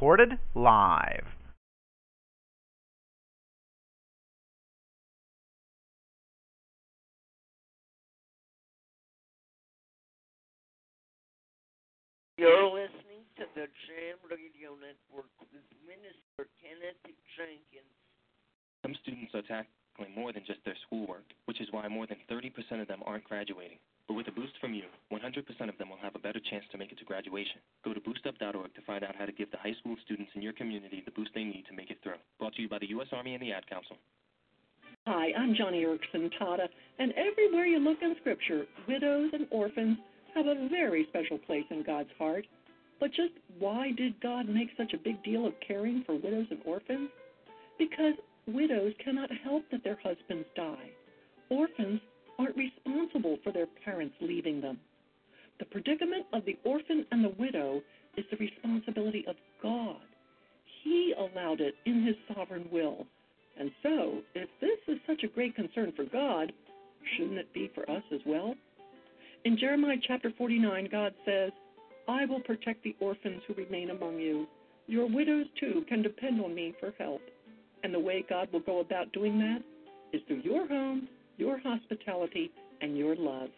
Recorded live. You're listening to the Jam Radio Network with Minister Kenneth Jenkins. Some students are tackling more than just their schoolwork, which is why more than 30% of them aren't graduating. But with a boost from you, 100% of them will have a better chance to make it to graduation. Go to boostup.org to find out how to give the high school students in your community the boost they need to make it through. Brought to you by the U.S. Army and the Ad Council. Hi, I'm Joni Eareckson Tada, and everywhere you look in Scripture, widows and orphans have a very special place in God's heart. But just why did God make such a big deal of caring for widows and orphans? Because widows cannot help that their husbands die. Orphans aren't responsible for their parents leaving them. The predicament of the orphan and the widow is the responsibility of God. He allowed it in His sovereign will. And so, if this is such a great concern for God, shouldn't it be for us as well? In Jeremiah chapter 49, God says, I will protect the orphans who remain among you. Your widows, too, can depend on me for help. And the way God will go about doing that is through your home, your hospitality, and your love.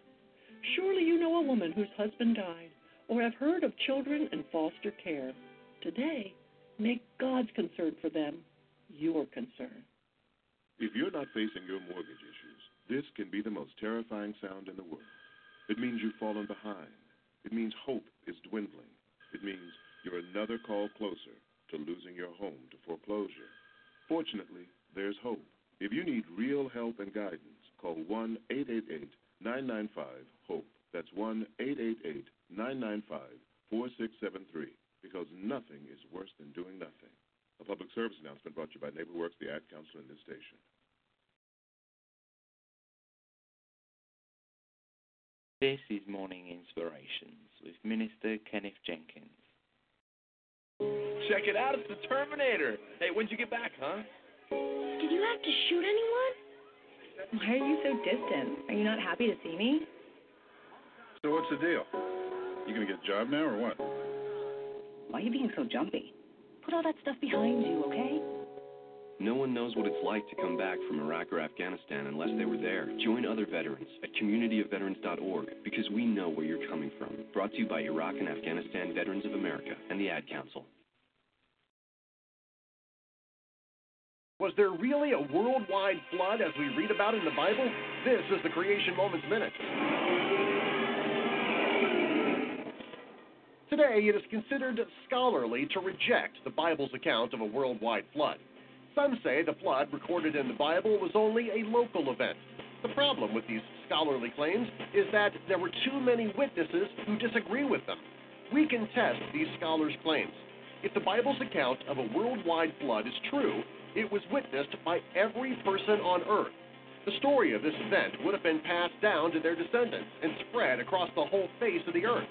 Surely you know a woman whose husband died, or have heard of children in foster care. Today, make God's concern for them your concern. If you're not facing your mortgage issues, this can be the most terrifying sound in the world. It means you've fallen behind. It means hope is dwindling. It means you're another call closer to losing your home to foreclosure. Fortunately, there's hope. If you need real help and guidance, call 1 888 995 HOPE. That's 1 888 995 4673 because nothing is worse than doing nothing. A public service announcement brought to you by NeighborWorks, the Ad Council, and this station. This is Morning Inspirations with Minister Kenneth Jenkins. Check it out, it's the Terminator. Hey, when'd you get back, huh? Did you have to shoot anyone? Why are you so distant? Are you not happy to see me? So what's the deal? You gonna get a job now or what? Why are you being so jumpy? Put all that stuff behind you, okay? No one knows what it's like to come back from Iraq or Afghanistan unless they were there. Join other veterans at communityofveterans.org because we know where you're coming from. Brought to you by Iraq and Afghanistan Veterans of America and the Ad Council. Was there really a worldwide flood as we read about in the Bible? This is the Creation Moments Minute. Today, it is considered scholarly to reject the Bible's account of a worldwide flood. Some say the flood recorded in the Bible was only a local event. The problem with these scholarly claims is that there were too many witnesses who disagree with them. We can test these scholars' claims. If the Bible's account of a worldwide flood is true, it was witnessed by every person on earth. The story of this event would have been passed down to their descendants and spread across the whole face of the earth.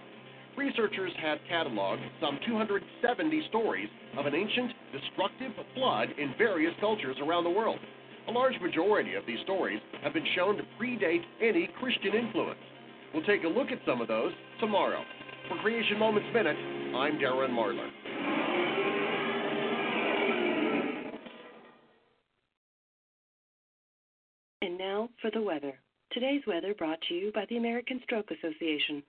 Researchers have cataloged some 270 stories of an ancient, destructive flood in various cultures around the world. A large majority of these stories have been shown to predate any Christian influence. We'll take a look at some of those tomorrow. For Creation Moments Minute, I'm Darren Marlar. And now for the weather. Today's weather brought to you by the American Stroke Association.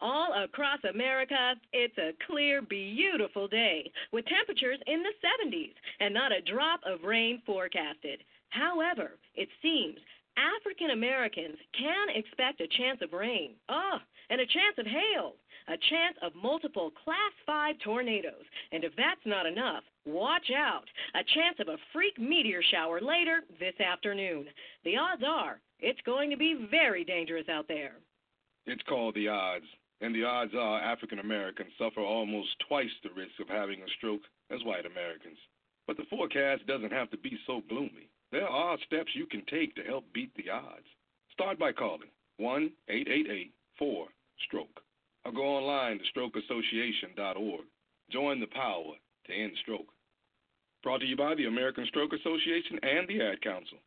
All across America, it's a clear, beautiful day with temperatures in the 70s and not a drop of rain forecasted. However, it seems African Americans can expect a chance of rain. Oh, and a chance of hail, a chance of multiple Class 5 tornadoes. And if that's not enough, watch out. A chance of a freak meteor shower later this afternoon. The odds are it's going to be very dangerous out there. It's called the odds, and the odds are African Americans suffer almost twice the risk of having a stroke as white Americans. But the forecast doesn't have to be so gloomy. There are steps you can take to help beat the odds. Start by calling 1 888 4 Stroke or go online to strokeassociation.org. Join the power to end stroke. Brought to you by the American Stroke Association and the Ad Council.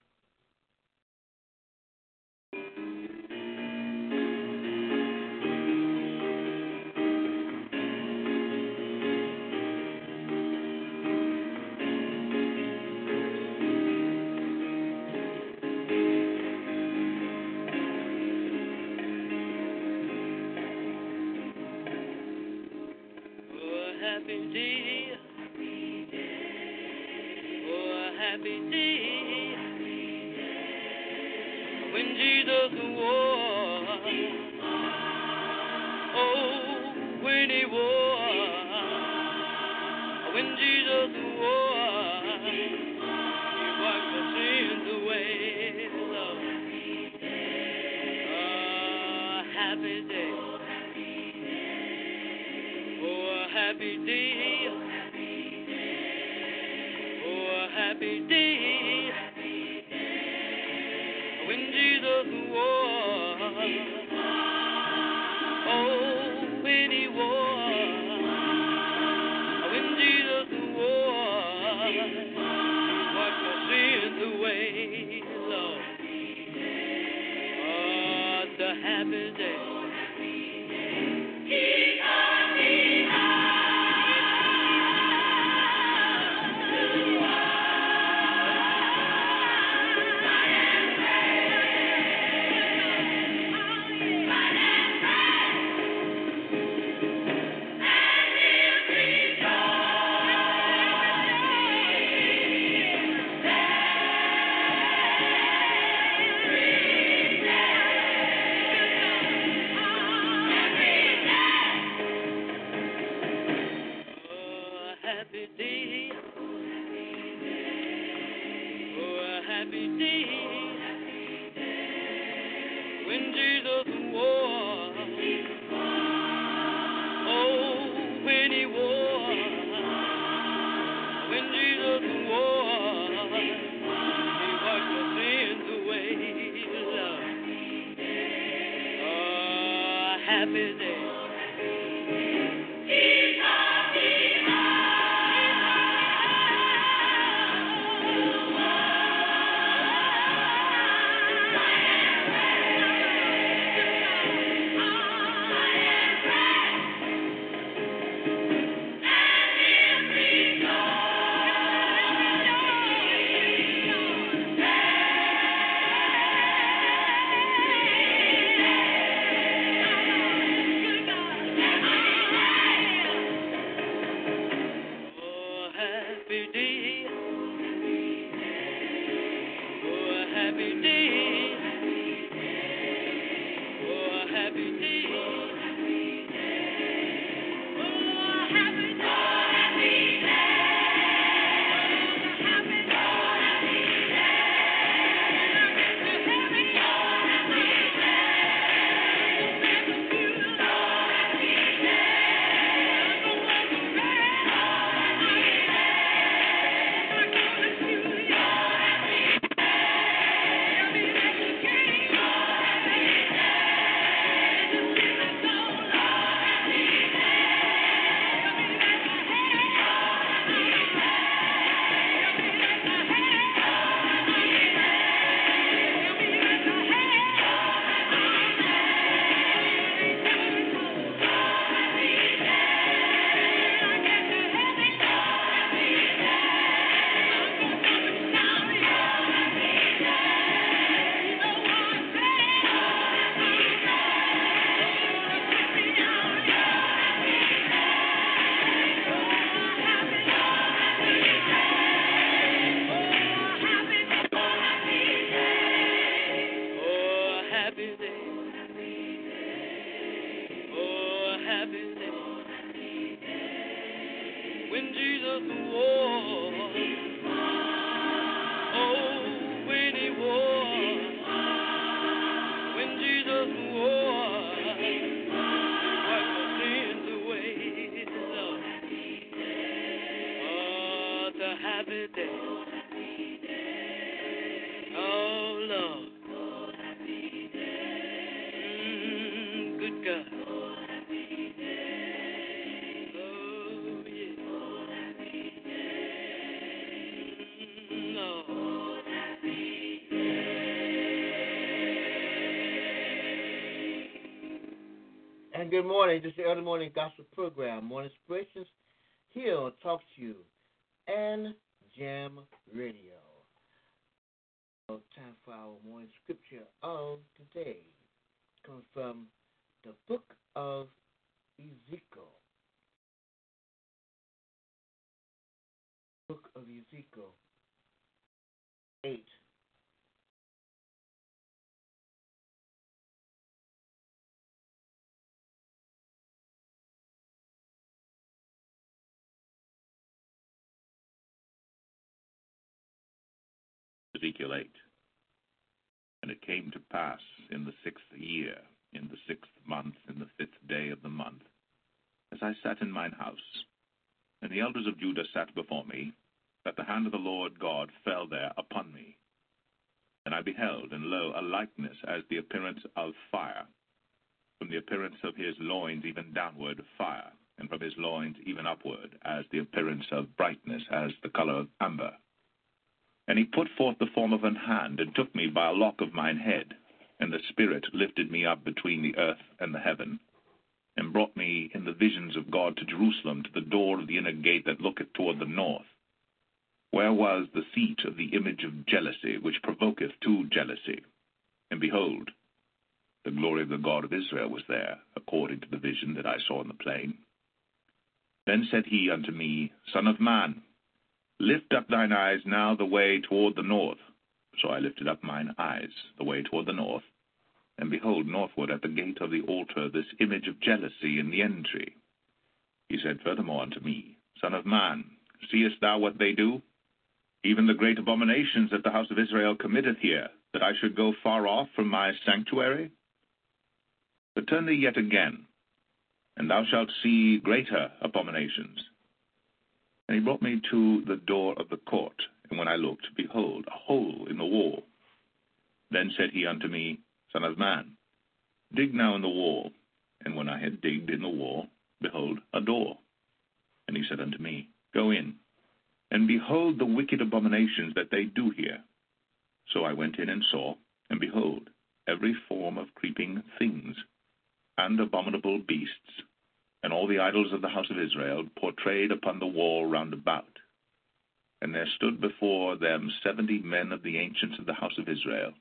Happy day. Oh, a happy day. When Jesus was. Happy day. Oh, a happy day. Oh, good morning. This is the early morning gospel program, Morning Inspirations, here on Talk to You and Jam Radio. So time for our morning scripture of today. Comes from the book of Ezekiel. Book of Ezekiel 8. Ezekiel 8. And it came to pass in the sixth year, in the sixth month, in the fifth day of the month, as I sat in mine house, and the elders of Judah sat before me, that the hand of the Lord God fell there upon me. And I beheld, and lo, a likeness as the appearance of fire, the appearance of his loins even downward fire, and from his loins even upward, as the appearance of brightness, as the color of amber. And he put forth the form of an hand, and took me by a lock of mine head, and the Spirit lifted me up between the earth and the heaven, and brought me in the visions of God to Jerusalem, to the door of the inner gate that looketh toward the north, where was the seat of the image of jealousy, which provoketh to jealousy. And behold, the glory of the God of Israel was there, according to the vision that I saw in the plain. Then said he unto me, Son of man, Lift up thine eyes now the way toward the north. So I lifted up mine eyes the way toward the north, and behold, northward at the gate of the altar this image of jealousy in the entry. He said furthermore unto me, Son of man, seest thou what they do? Even the great abominations that the house of Israel committeth here, that I should go far off from my sanctuary? But turn thee yet again, and thou shalt see greater abominations. And he brought me to the door of the court, and when I looked, behold, a hole in the wall. Then said he unto me, Son of man, dig now in the wall. And when I had digged in the wall, behold, a door. And he said unto me, Go in, and behold the wicked abominations that they do here. So I went in and saw, and behold, every form of creeping things, and abominable beasts, and all the idols of the house of Israel portrayed upon the wall round about. And there stood before them seventy men of the ancients of the house of Israel,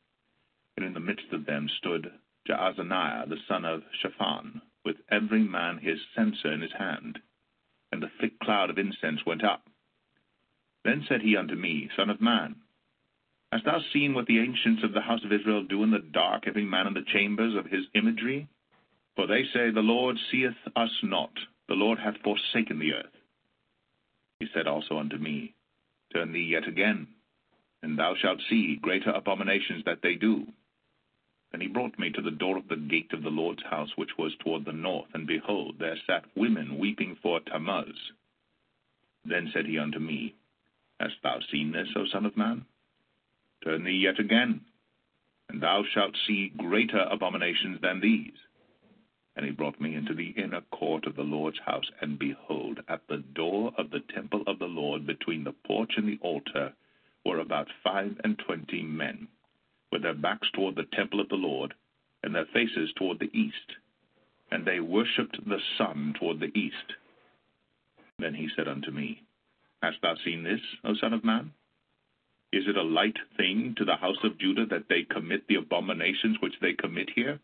and in the midst of them stood Jaazaniah the son of Shaphan, with every man his censer in his hand, and a thick cloud of incense went up. Then said he unto me, Son of man, hast thou seen what the ancients of the house of Israel do in the dark, every man in the chambers of his imagery? For they say, The Lord seeth us not, the Lord hath forsaken the earth. He said also unto me, Turn thee yet again, and thou shalt see greater abominations that they do. Then he brought me to the door of the gate of the Lord's house, which was toward the north, and behold, there sat women weeping for Tammuz. Then said he unto me, Hast thou seen this, O son of man? Turn thee yet again, and thou shalt see greater abominations than these. And he brought me into the inner court of the Lord's house, and behold, at the door of the temple of the Lord, between the porch and the altar, were about five and twenty men, with their backs toward the temple of the Lord, and their faces toward the east. And they worshipped the sun toward the east. Then he said unto me, Hast thou seen this, O son of man? Is it a light thing to the house of Judah that they commit the abominations which they commit here?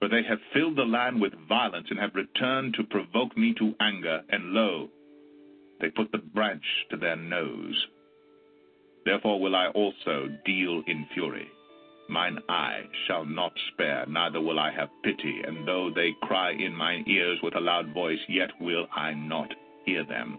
For they have filled the land with violence, and have returned to provoke me to anger, and lo, they put the branch to their nose. Therefore will I also deal in fury. Mine eye shall not spare, neither will I have pity, and though they cry in mine ears with a loud voice, yet will I not hear them.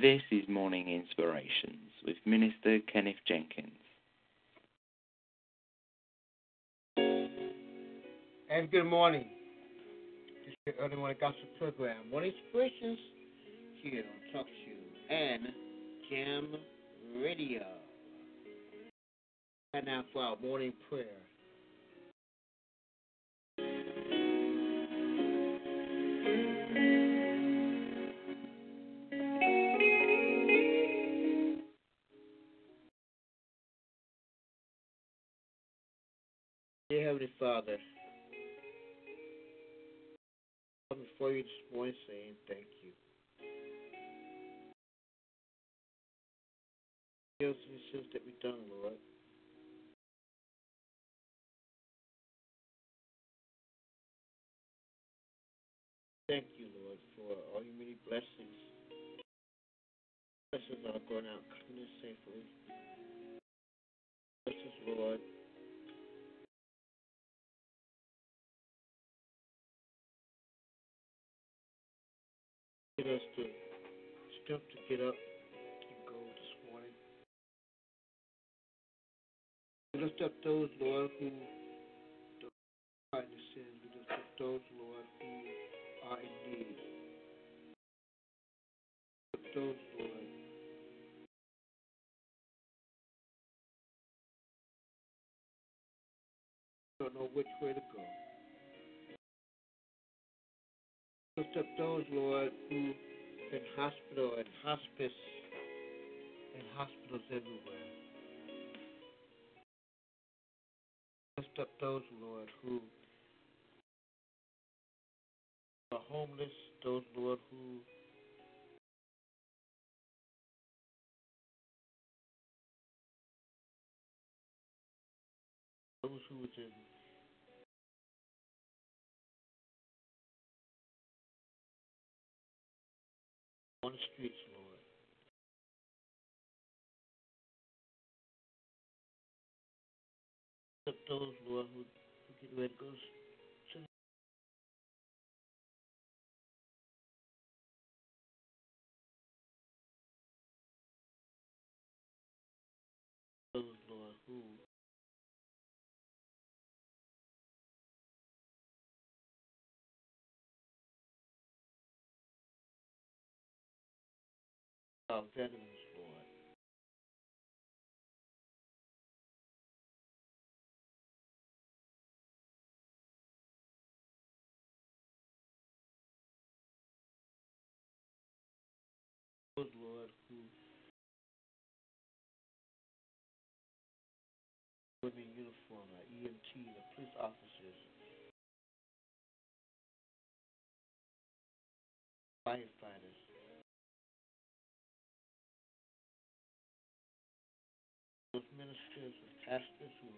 This is Morning Inspirations with Minister Kenneth Jenkins. And good morning. This is your early morning gospel program, Morning Inspirations, here on Talk Show and Jam Radio. And now for our morning prayer. Father, before you this morning saying thank you. Us the sins that we've done, Lord. Thank you, Lord, for all your many blessings. Blessings are going out clean and safely. Bless us, Lord. Give us the strength to get up and go this morning. We lift up those, Lord, who find the sins. We lift up those, Lord, who are in need. Lift up those, Lord, don't know which way to go. Lift up those, Lord, who are in hospital and hospice and hospitals everywhere. Lift up those, Lord, who are homeless, those, Lord, who those who is in on the streets, Lord. Lift those, Lord, who, who get ready to go to are veterans, Lord. Those, Lord, who women uniform, our EMT, the police officers, ministers and pastors who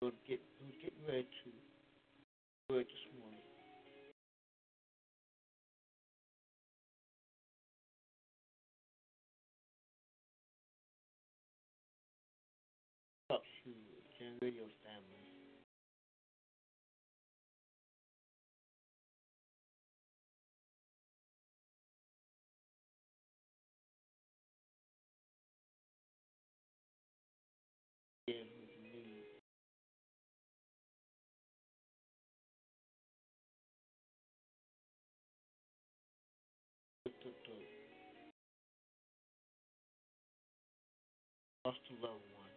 who get who's getting ready to word this Lost loved one.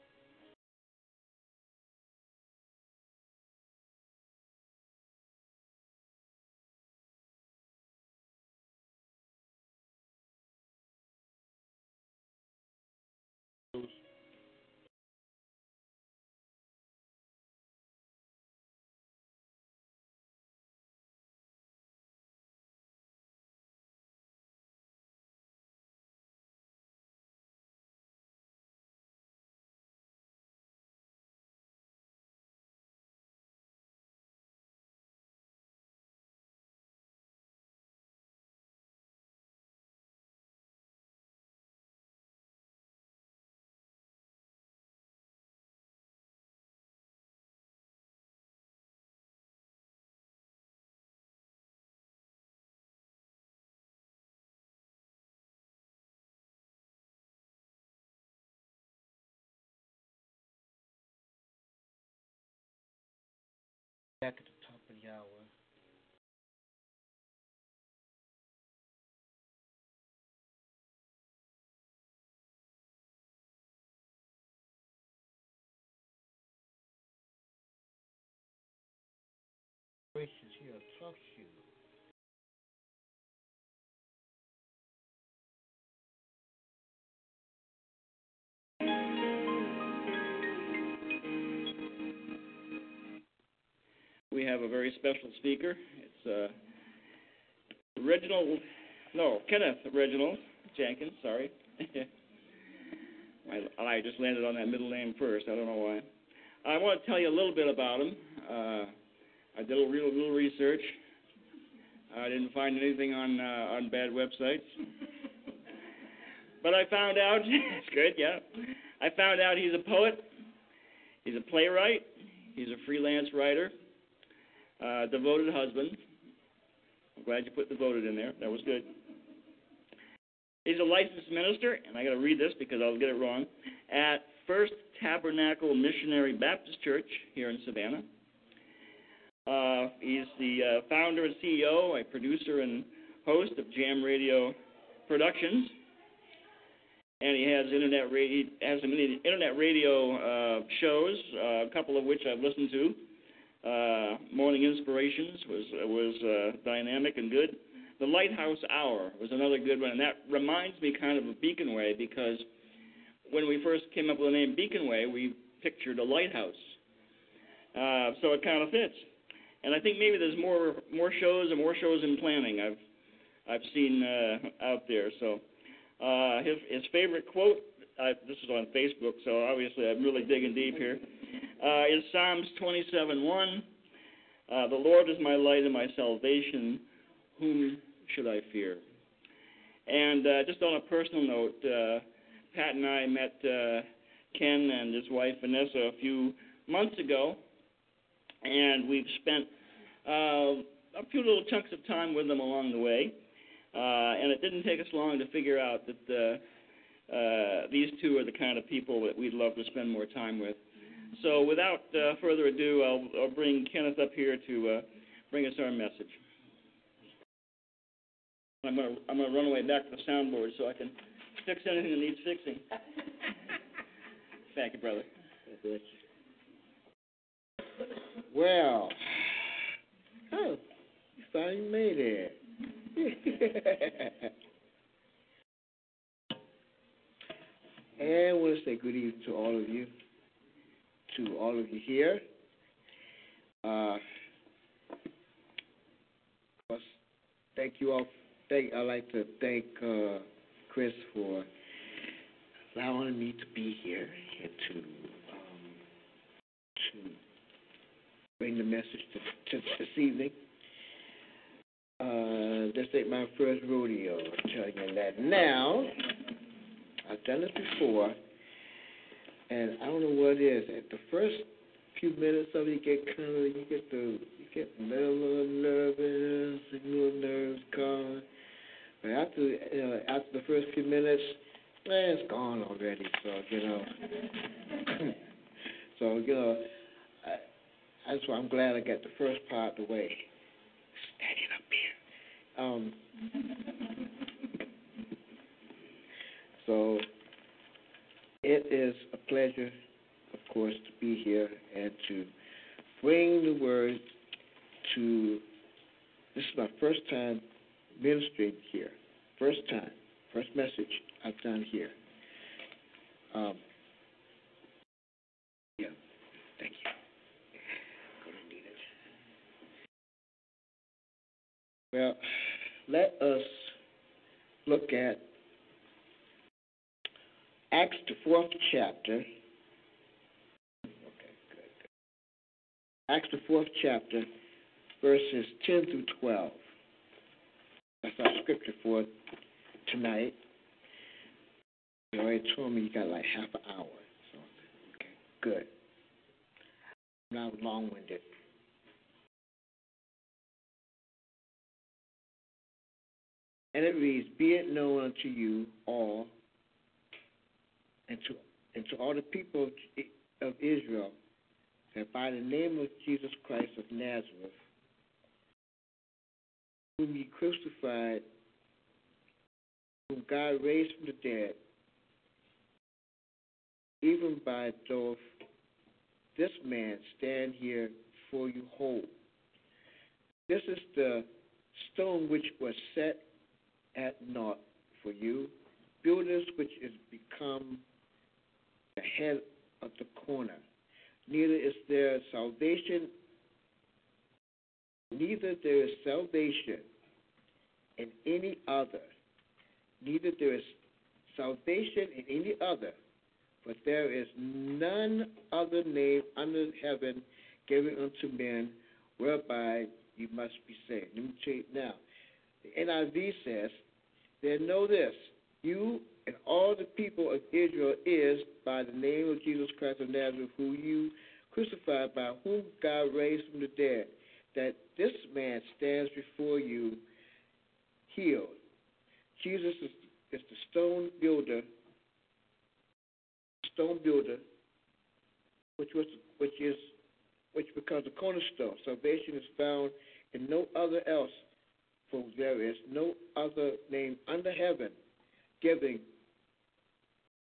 Back at the top of the hour. Gracious here, talk to you. Very special speaker. It's uh, Reginald, no, Kenneth Reginald Jenkins, sorry. I, I just landed on that middle name first. I don't know why. I want to tell you a little bit about him. Uh, I did a little, little research. I didn't find anything on uh, on bad websites, but I found out. it's good, yeah. I found out he's a poet. He's a playwright. He's a freelance writer uh, devoted husband. I'm glad you put devoted in there. That was good. He's a licensed minister, and I got to read this because I'll get it wrong, at First Tabernacle Missionary Baptist Church here in Savannah. Uh, he's the uh, founder and CEO, a producer and host of Jam Radio Productions, and he has internet radio, has some internet radio uh, shows, uh, a couple of which I've listened to. Uh, Morning Inspirations was was uh, dynamic and good. The Lighthouse Hour was another good one, and that reminds me kind of of Beacon Way because when we first came up with the name Beacon Way, we pictured a lighthouse. Uh, so it kind of fits. And I think maybe there's more more shows and more shows in planning. I've I've seen uh, out there. So uh, his his favorite quote. Uh, this is on Facebook, so obviously I'm really digging deep here. Uh, is Psalms 27:1. Uh, the Lord is my light and my salvation. Whom should I fear? And uh, just on a personal note, uh, Pat and I met uh, Ken and his wife Vanessa a few months ago, and we've spent uh, a few little chunks of time with them along the way. And it didn't take us long to figure out that these two are the kind of people that we'd love to spend more time with. So, without uh, further ado, I'll, I'll bring Kenneth up here to uh, bring us our message. I'm gonna I'm gonna run away back to the soundboard so I can fix anything that needs fixing. Thank you, brother. Well, oh, you finally made it. and to say good evening to all of you, to all of you here. Uh, thank you all. Thank, I'd like to thank uh, Chris for allowing me to be here and to um, to bring the message to, to this evening. Uh, this ain't my first rodeo, I'm telling you that. Now, I've done it before, and I don't know what it is. At the first few minutes of it, you get kind of you get the you get a little nervous, a little nerves gone. But after you know, after the first few minutes, eh, it's gone already. So you know, so you know, I, that's why I'm glad I got the first part of the way. Standing up here. Um. So it is a pleasure, of course, to be here and to bring the word to. This is my first time ministering here. First time, first message I've done here. Um, yeah, thank you. Gonna need it. Well, let us look at Acts, the fourth chapter. Acts, the fourth chapter, verses 10 through 12. That's our scripture for tonight. You already told me you got like half an hour. So, okay, good. I'm not long winded. And it reads, Be it known unto you all and to and to all the people of Israel that by the name of Jesus Christ of Nazareth, whom ye crucified, whom God raised from the dead, even by doth this man stand here for you whole. This is the stone which was set at naught for you, builders which is become the head of the corner. Neither is there salvation, neither there is salvation in any other. Neither there is salvation in any other, but there is none other name under heaven given unto men whereby you must be saved. Let me you now. The NIV says, then know this, you and all the people of Israel is by the name of Jesus Christ of Nazareth, who you crucified, by whom God raised from the dead, that this man stands before you healed. Jesus is, is the stone builder, stone builder, which was which is which becomes the cornerstone. Salvation is found in no other else, for there is no other name under heaven giving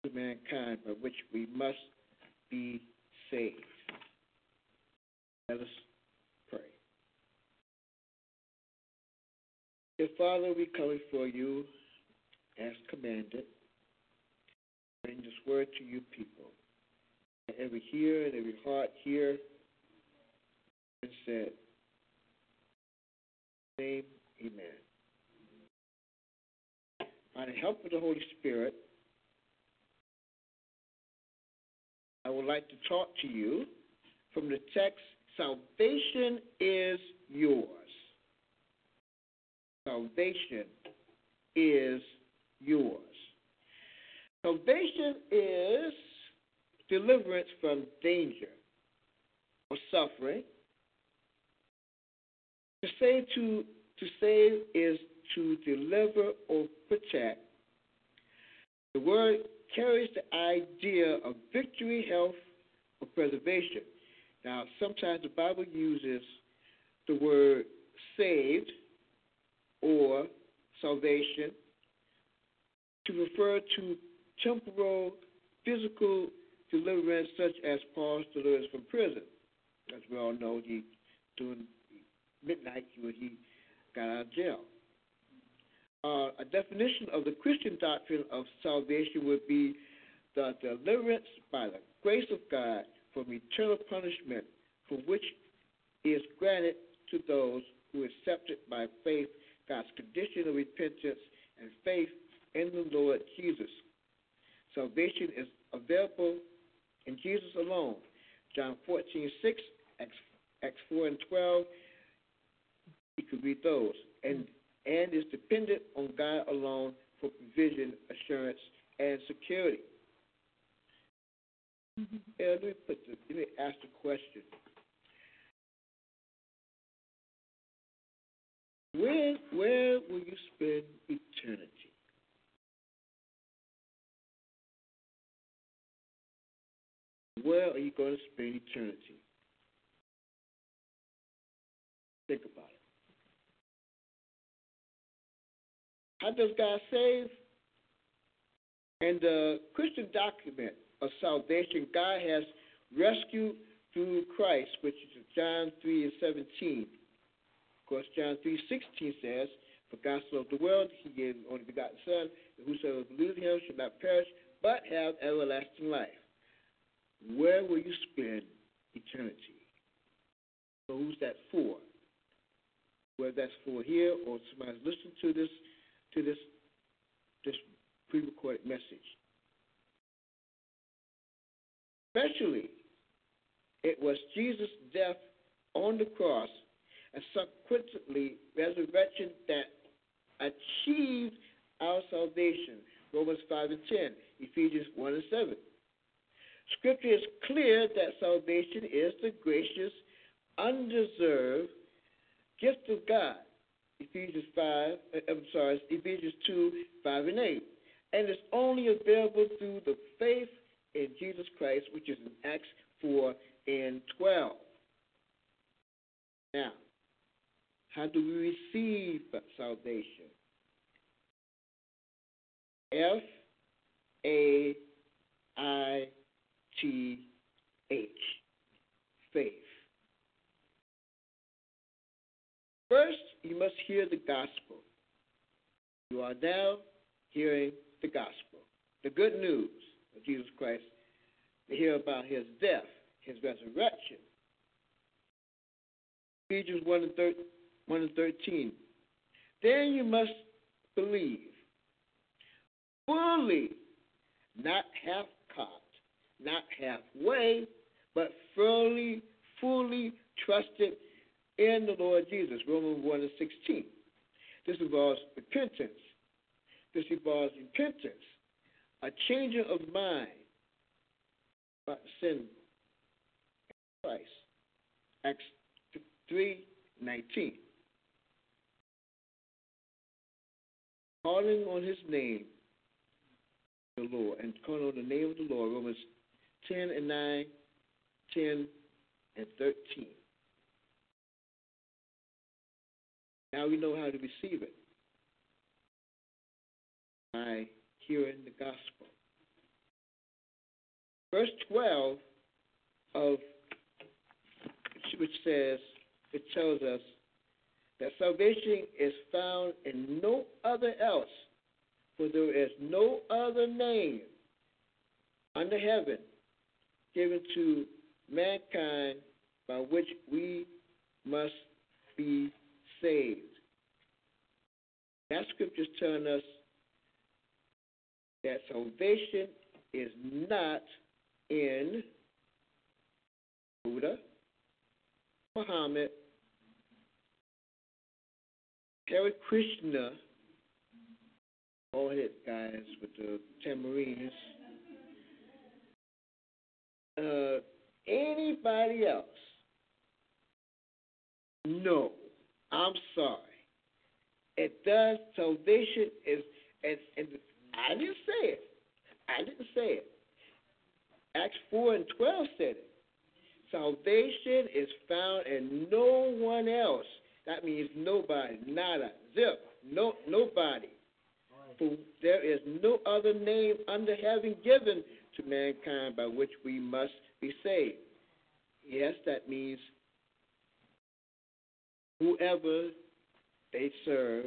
to mankind by which we must be saved. Let us pray. Dear Father, we come before you as commanded. Bring this word to you people. Every ear and every heart here and said, Name, Amen. By the help of the Holy Spirit, I would like to talk to you from the text Salvation is yours. Salvation is yours. Salvation is deliverance from danger or suffering. To save to to save is to deliver or protect. The word carries the idea of victory, health, or preservation. Now, sometimes the Bible uses the word saved or salvation to refer to temporal physical deliverance, such as Paul's deliverance from prison. As we all know, he during midnight when he got out of jail. Uh, a definition of the Christian doctrine of salvation would be the deliverance by the grace of God from eternal punishment, for which is granted to those who accept it by faith God's condition of repentance and faith in the Lord Jesus. Salvation is available in Jesus alone. John 14, 6, Acts, Acts 4 and 12. You could read those. And and is dependent on God alone for provision, assurance, and security. Mm-hmm. Yeah, let me put the, let me ask the question. Where where will you spend eternity? Where are you going to spend eternity? Think about it. How does God save? In the Christian document of salvation, God has rescued through Christ, which is John 3 and 17. Of course, John 3 16 says, For God so loved the world, he gave his only begotten Son, that whosoever believes in him should not perish, but have everlasting life. Where will you spend eternity? So who's that for? Whether that's for here or somebody's listening to this to this this pre-recorded message. Especially, it was Jesus' death on the cross and subsequently resurrection that achieved our salvation. Romans 5 and 10, Ephesians 1 and 7. Scripture is clear that salvation is the gracious, undeserved gift of God. Ephesians 5, uh, I'm sorry, Ephesians 2, 5 and 8. And it's only available through the faith in Jesus Christ, which is in Acts 4 and 12. Now, how do we receive salvation? F A I T H. Faith. First, you must hear the gospel. You are now hearing the gospel, the good news of Jesus Christ, to hear about his death, his resurrection. Ephesians 1 and, 13, 1 and 13. Then you must believe fully, not half cocked, not halfway, but fully, fully trusted in the Lord Jesus. Romans 1 and 16. This involves repentance. This involves repentance, a changing of mind about sin Christ. Acts 3 19. Calling on his name, the Lord, and calling on the name of the Lord, Romans 10 and 9, 10 and 13. Now we know how to receive it by hearing the gospel. Verse 12 of which says, it tells us that salvation is found in no other else, for there is no other name under heaven given to mankind by which we must be saved. That scripture is telling us that salvation is not in Buddha, Muhammad, Hare Krishna, all his guys with the tamarines, uh, anybody else. No, I'm sorry. It does. Salvation is, and, and I didn't say it. I didn't say it. Acts 4 and 12 said it. Salvation is found in no one else. That means nobody, nada, zip, no, nobody. For there is no other name under heaven given to mankind by which we must be saved. Yes, that means whoever they serve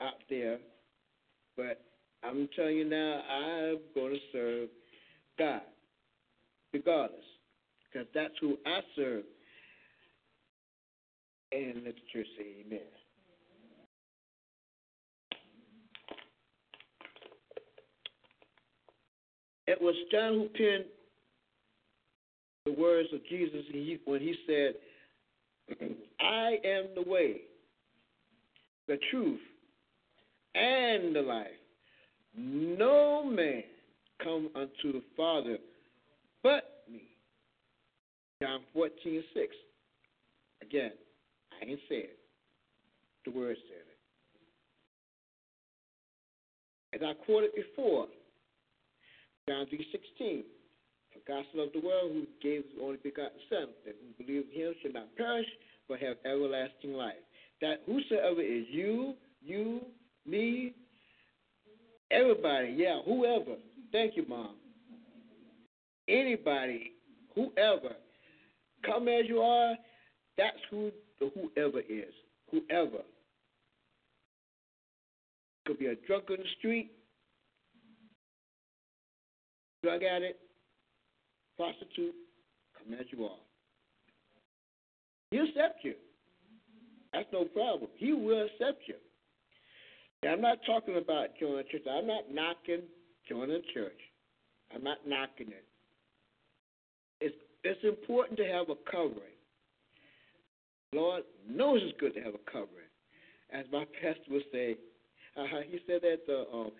out there. But I'm telling you now, I'm going to serve God, regardless, because that's who I serve. And let the church say amen. It was John who penned the words of Jesus when he said, I am the way, the truth, and the life. No man come unto the Father but me. John 14, 6. Again, I ain't say it. The word said it. As I quoted before, John 3, 16. So loved the world who gave his only begotten Son, that who believes in him should not perish, but have everlasting life. That whosoever is you, you, me, everybody, yeah, whoever. Thank you, Mom. Anybody, whoever, come as you are, that's who the whoever is. Whoever. Could be a drunk on the street, drug addict, prostitute, come as you are. He'll accept you. That's no problem. He will accept you. Now, I'm not talking about joining a church. I'm not knocking joining a church. I'm not knocking it. It's it's important to have a covering. Lord knows it's good to have a covering. As my pastor would say, uh, he said that the um,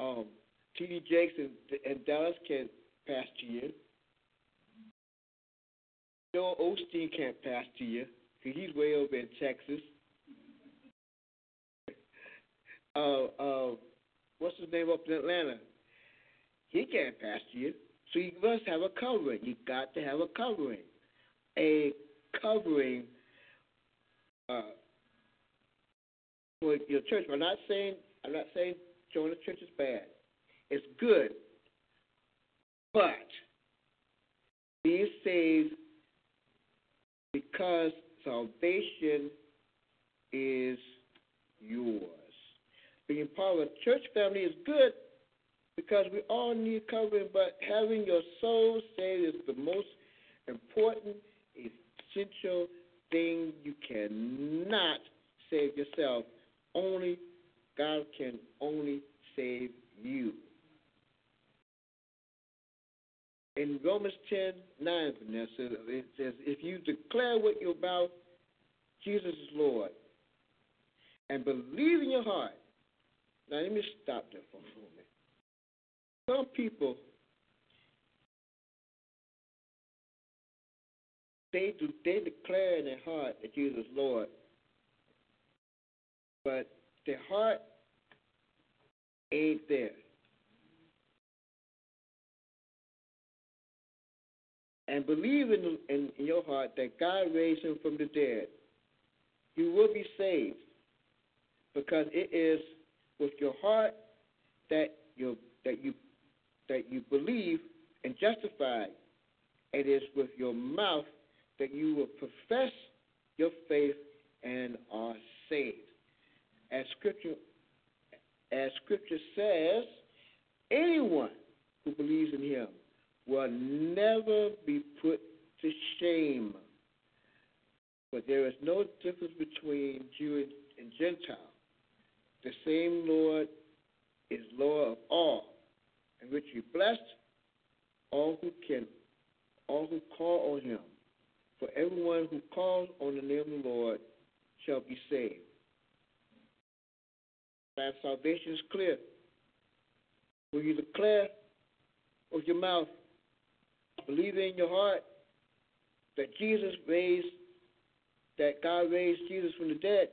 um, T.D. Jakes and, and Dallas can pastor you. Joel Osteen can't pastor you because he's way over in Texas. Uh, uh, what's his name up in Atlanta? He can't pastor you. So you must have a covering. You got to have a covering. A covering uh, for your church. I'm not saying I'm not saying joining the church is bad. It's good. But being saved because salvation is yours. Being part of a church family is good because we all need covering, but having your soul saved is the most important, essential thing. You cannot save yourself. Only God can only save you. In Romans 10 9, Vanessa, it says, If you declare with your mouth Jesus is Lord and believe in your heart. Now, let me stop there for a moment. Some people, they, do, they declare in their heart that Jesus is Lord, but their heart ain't there. And believe in, in, in, your heart that God raised him from the dead, you will be saved. Because it is with your heart that you that you that you believe and justify. It is with your mouth that you will profess your faith and are saved. As scripture as scripture says, anyone who believes in him will never be put to shame. But there is no difference between Jew and Gentile. The same Lord is Lord of all, and which he blessed all who can, all who call on him. For everyone who calls on the name of the Lord shall be saved. That salvation is clear. When you declare with your mouth believe in your heart that Jesus raised, that God raised Jesus from the dead,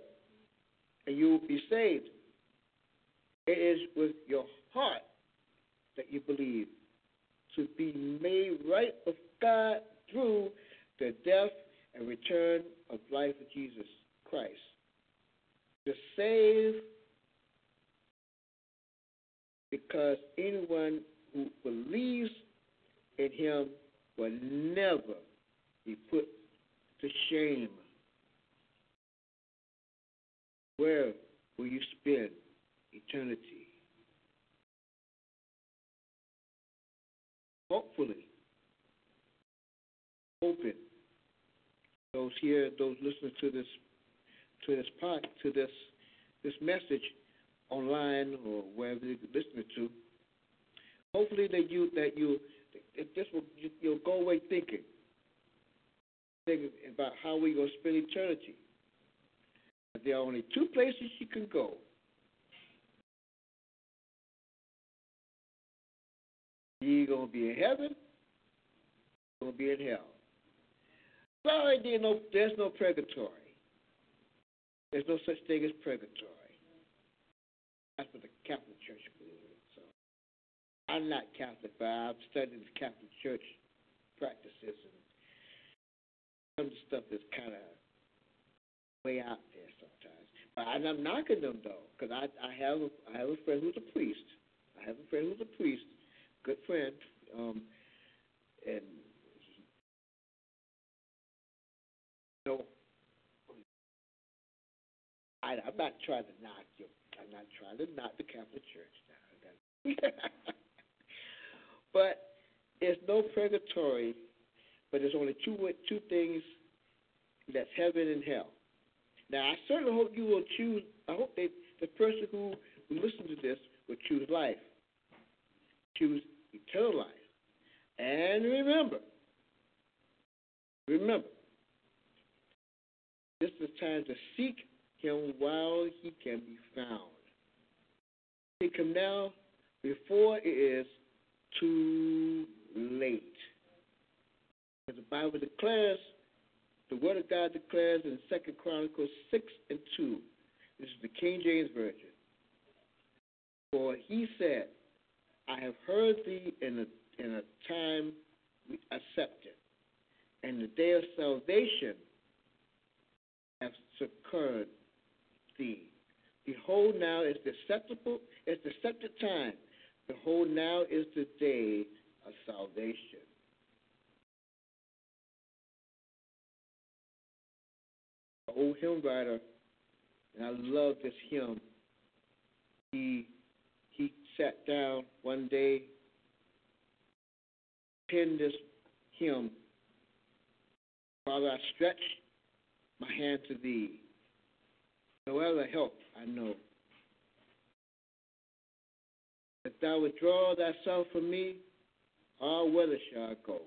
and you will be saved. It is with your heart that you believe to be made right with God through the death and return of life of Jesus Christ. To save because anyone who believes in him will never be put to shame. Where will you spend eternity? Hopefully, hoping those here, those listening to this, to this part, to this, this message online or wherever you're listening to. Hopefully that you that you it just will you'll go away thinking, thinking about how we're gonna spend eternity. There are only two places you can go. You're gonna be in heaven you're to be in hell. Sorry, there's no, there's no purgatory. There's no such thing as purgatory. That's what the Catholic Church I'm not Catholic, but I've studied the Catholic Church practices and some of the stuff is kind of way out there sometimes. But I'm not knocking them though, because I I have a, I have a friend who's a priest. I have a friend who's a priest, good friend, um, and he, I, I'm not trying to knock you. I'm not trying to knock the Catholic Church now. But there's no purgatory, but there's only two two things that's heaven and hell. Now, I certainly hope you will choose. I hope that the person who listens to this will choose life, choose eternal life, and remember, remember, this is time to seek Him while He can be found. Seek Him now before it is too late. As the Bible declares, the Word of God declares in Second Chronicles 6 and 2, this is the King James Version. For he said, I have heard thee in a, in a time accepted, and the day of salvation hath succored thee. Behold, now is the acceptable, is the accepted time. Behold, now is the day of salvation. Old hymn writer, and I love this hymn. He he sat down one day, penned this hymn. Father, I stretch my hand to thee. No other help I know. If thou withdraw thyself from me, all whither shall I go?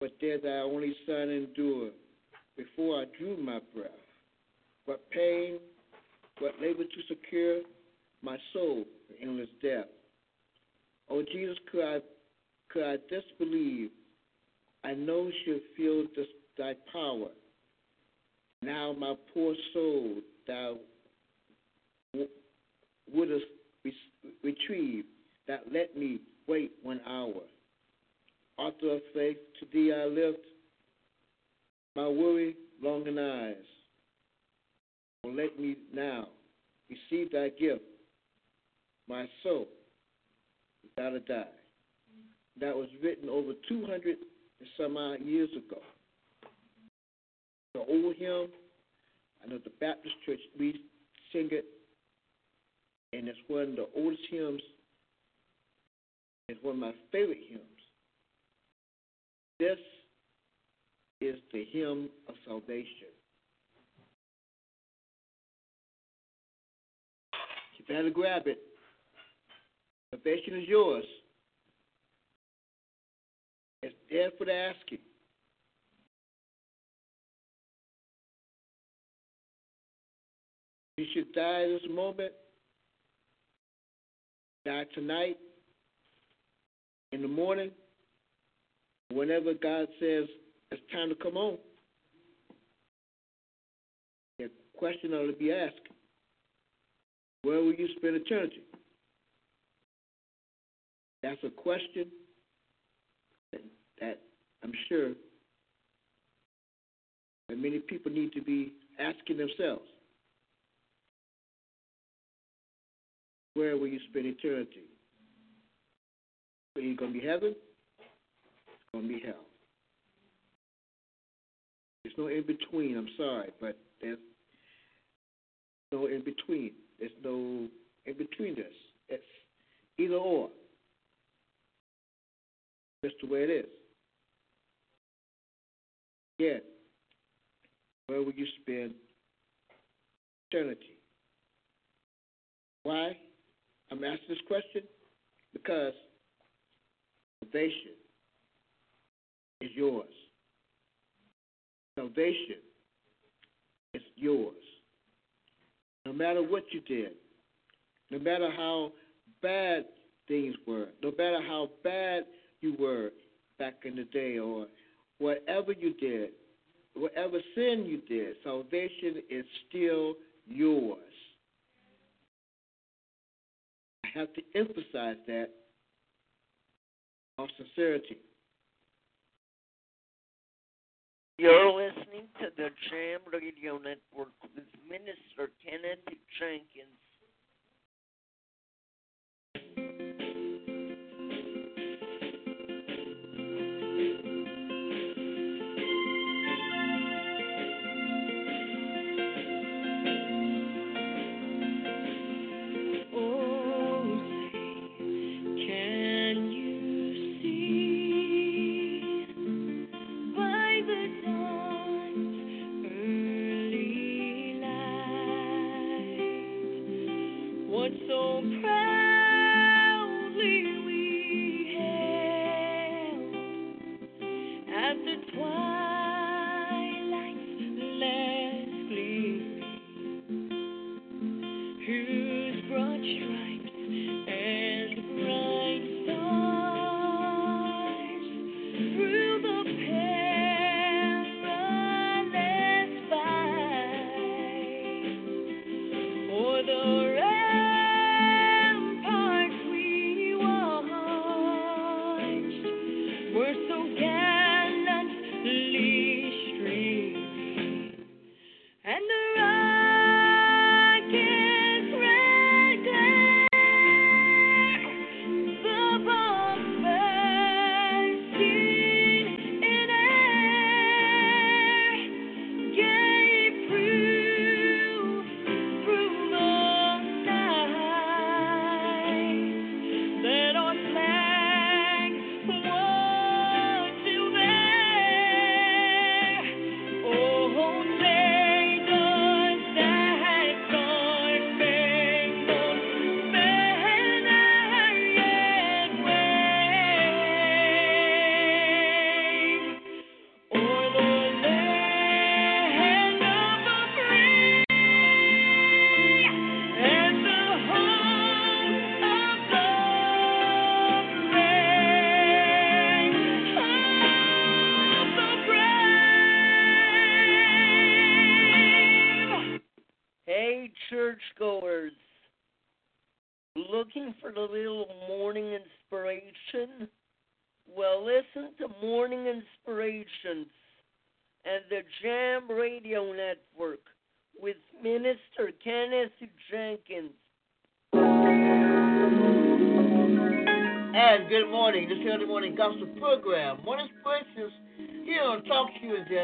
But there thy only son endured before I drew my breath. What pain, what labor to secure my soul from endless death. Oh Jesus, could I could I disbelieve? I know she'll feel this thy power. Now my poor soul thou wouldst retrieve, that let me wait one hour. Author of faith, to thee I lift my weary, longing eyes. Oh, let me now receive thy gift, my soul, without a die. That was written over 200 and some odd years ago. The old hymn, I know the Baptist church, we sing it, and it's one of the oldest hymns. It's one of my favorite hymns. This is the hymn of salvation. You better grab it. Salvation is yours. It's there for the asking. You should die this moment, die tonight, in the morning, whenever God says it's time to come on, The question ought to be asked where will you spend eternity? That's a question that, that I'm sure that many people need to be asking themselves. Where will you spend eternity? You going to be heaven? It's going to be hell. There's no in between. I'm sorry, but there's no in between. There's no in between this. It's either or. That's the way it is. Again, where will you spend eternity? Why? I'm asking this question because salvation is yours. Salvation is yours. No matter what you did, no matter how bad things were, no matter how bad you were back in the day, or whatever you did, whatever sin you did, salvation is still yours have to emphasize that of sincerity. You're listening to the Jam Radio Network with Minister Kenneth Jenkins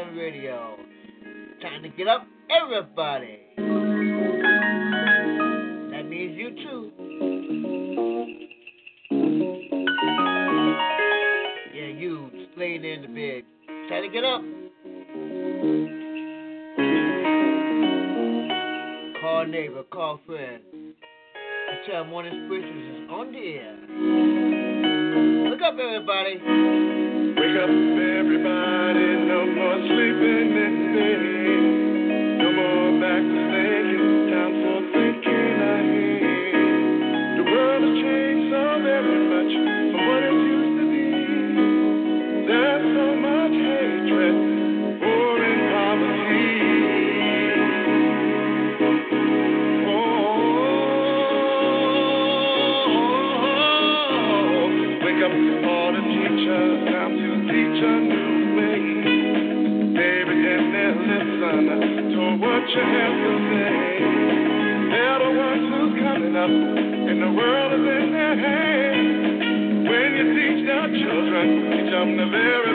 Time Radio. Time to get up, everybody. That means you too. Yeah, you laying in the bed. Time to get up. Call neighbor, call friend. I tell morning spirituals is on the air. Wake up, everybody. Wake up, everybody. No more sleeping in No more back to sleep. I'm. They're the ones who's coming up, and the world is in their hands. When you teach children, teach them the very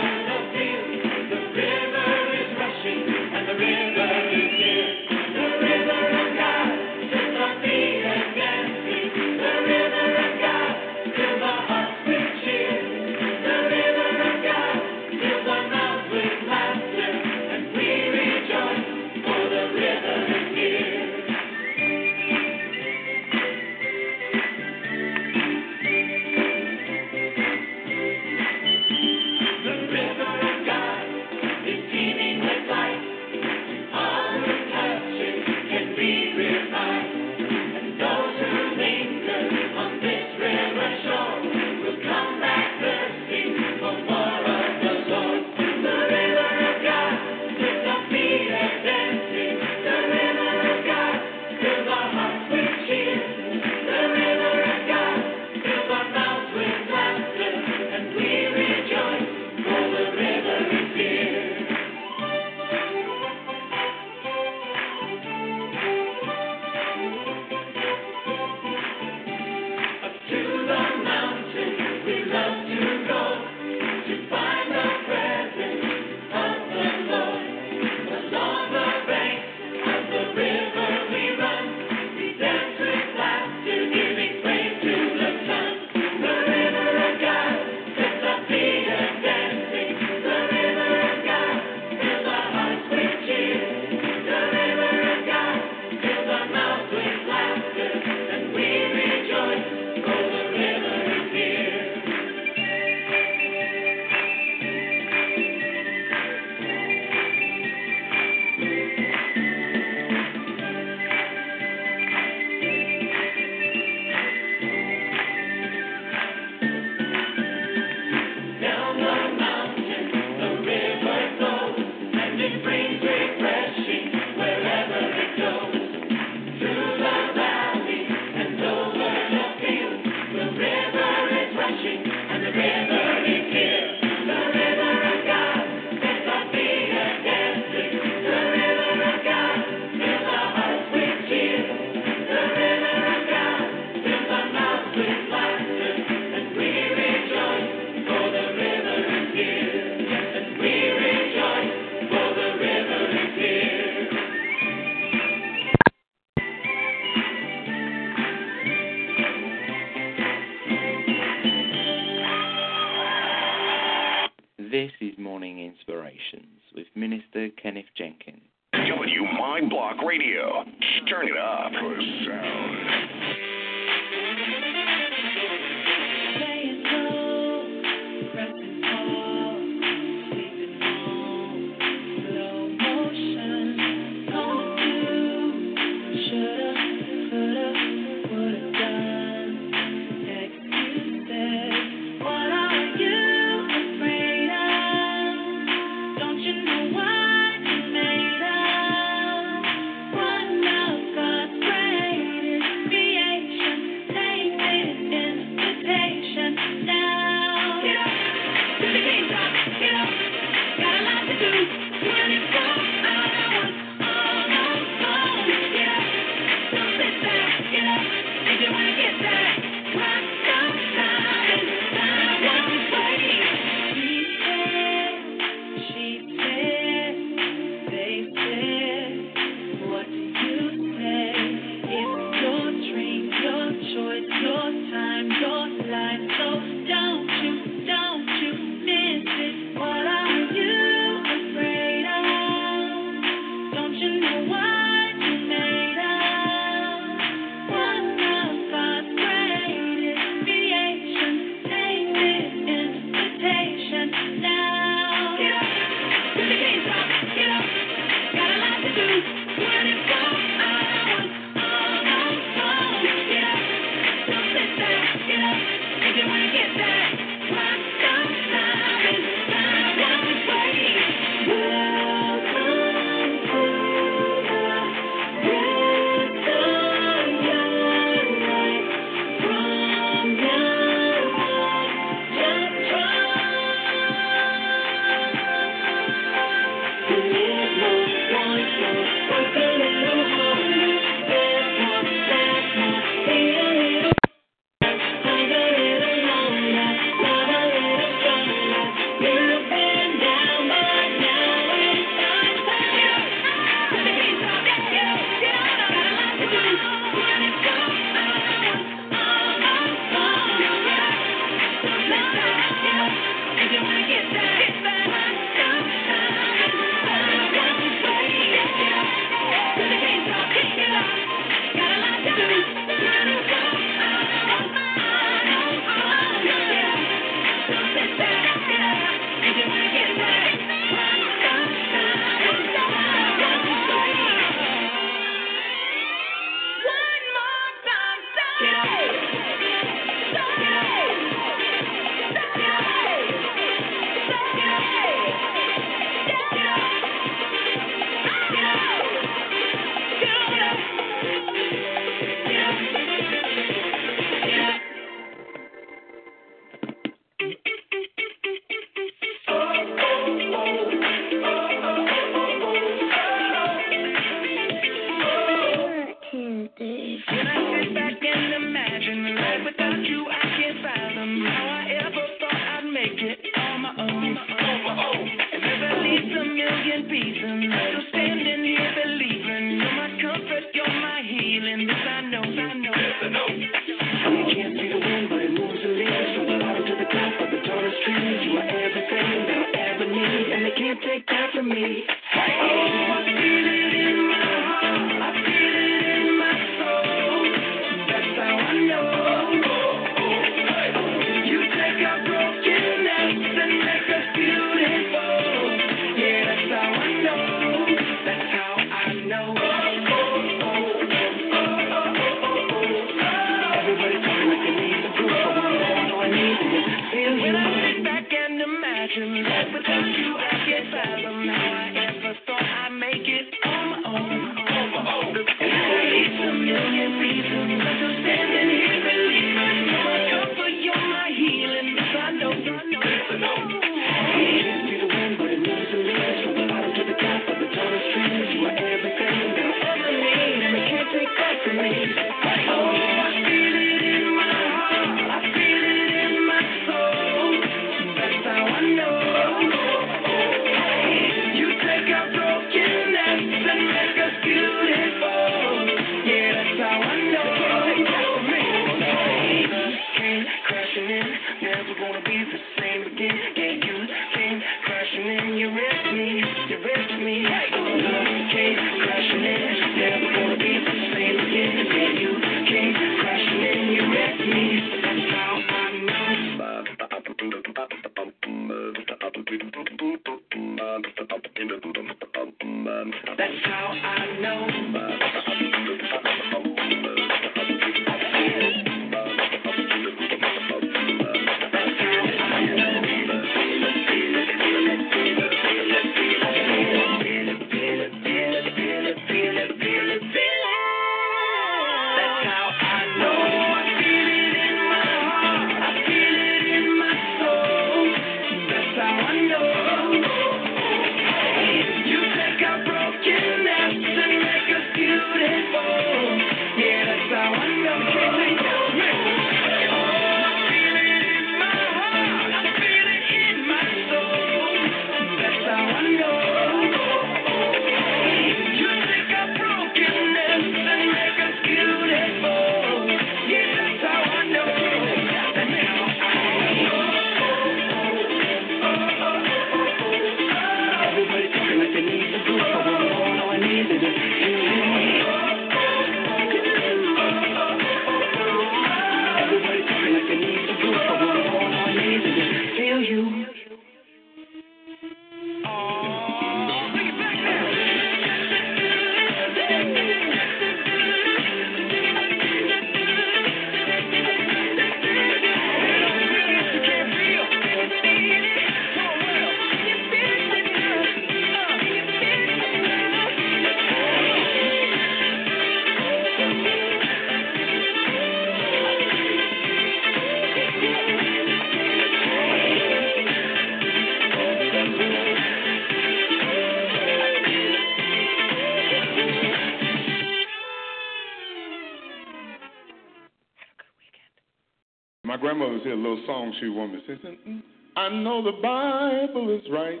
hear a little song she woman sing. Mm-hmm. I know the Bible is right.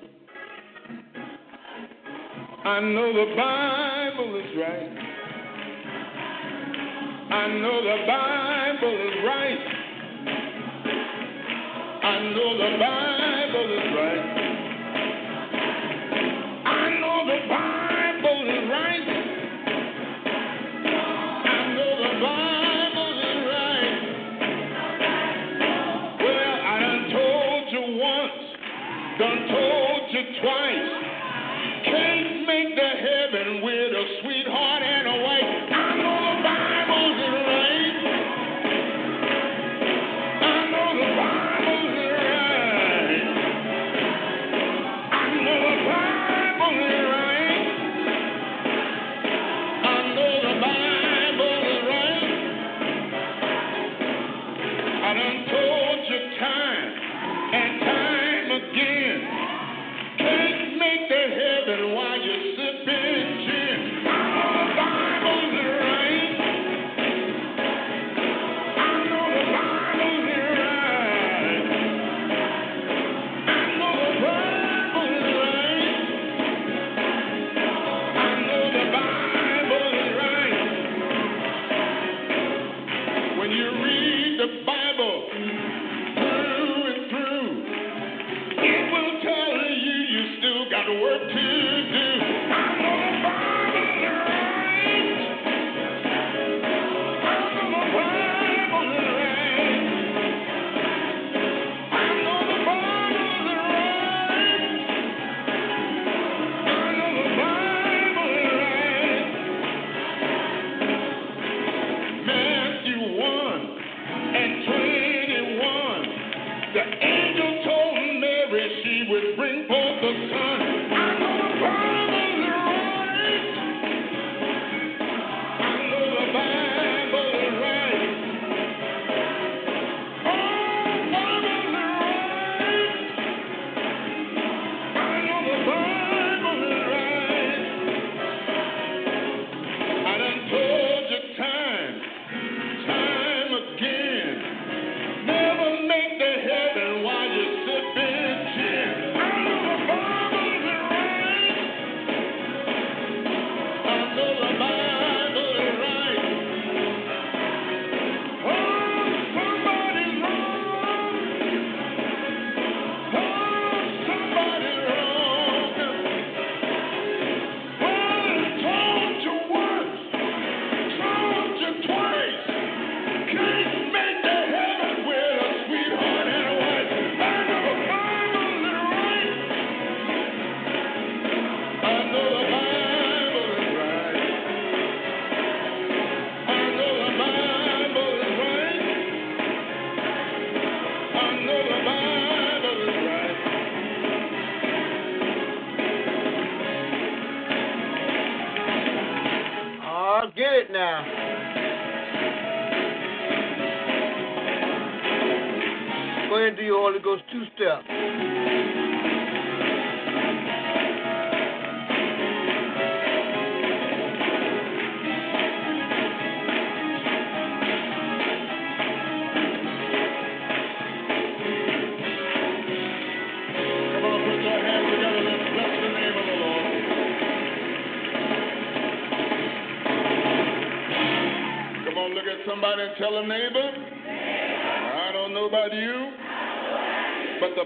I know the Bible is right. I know the Bible is right. I know the Bible. twice.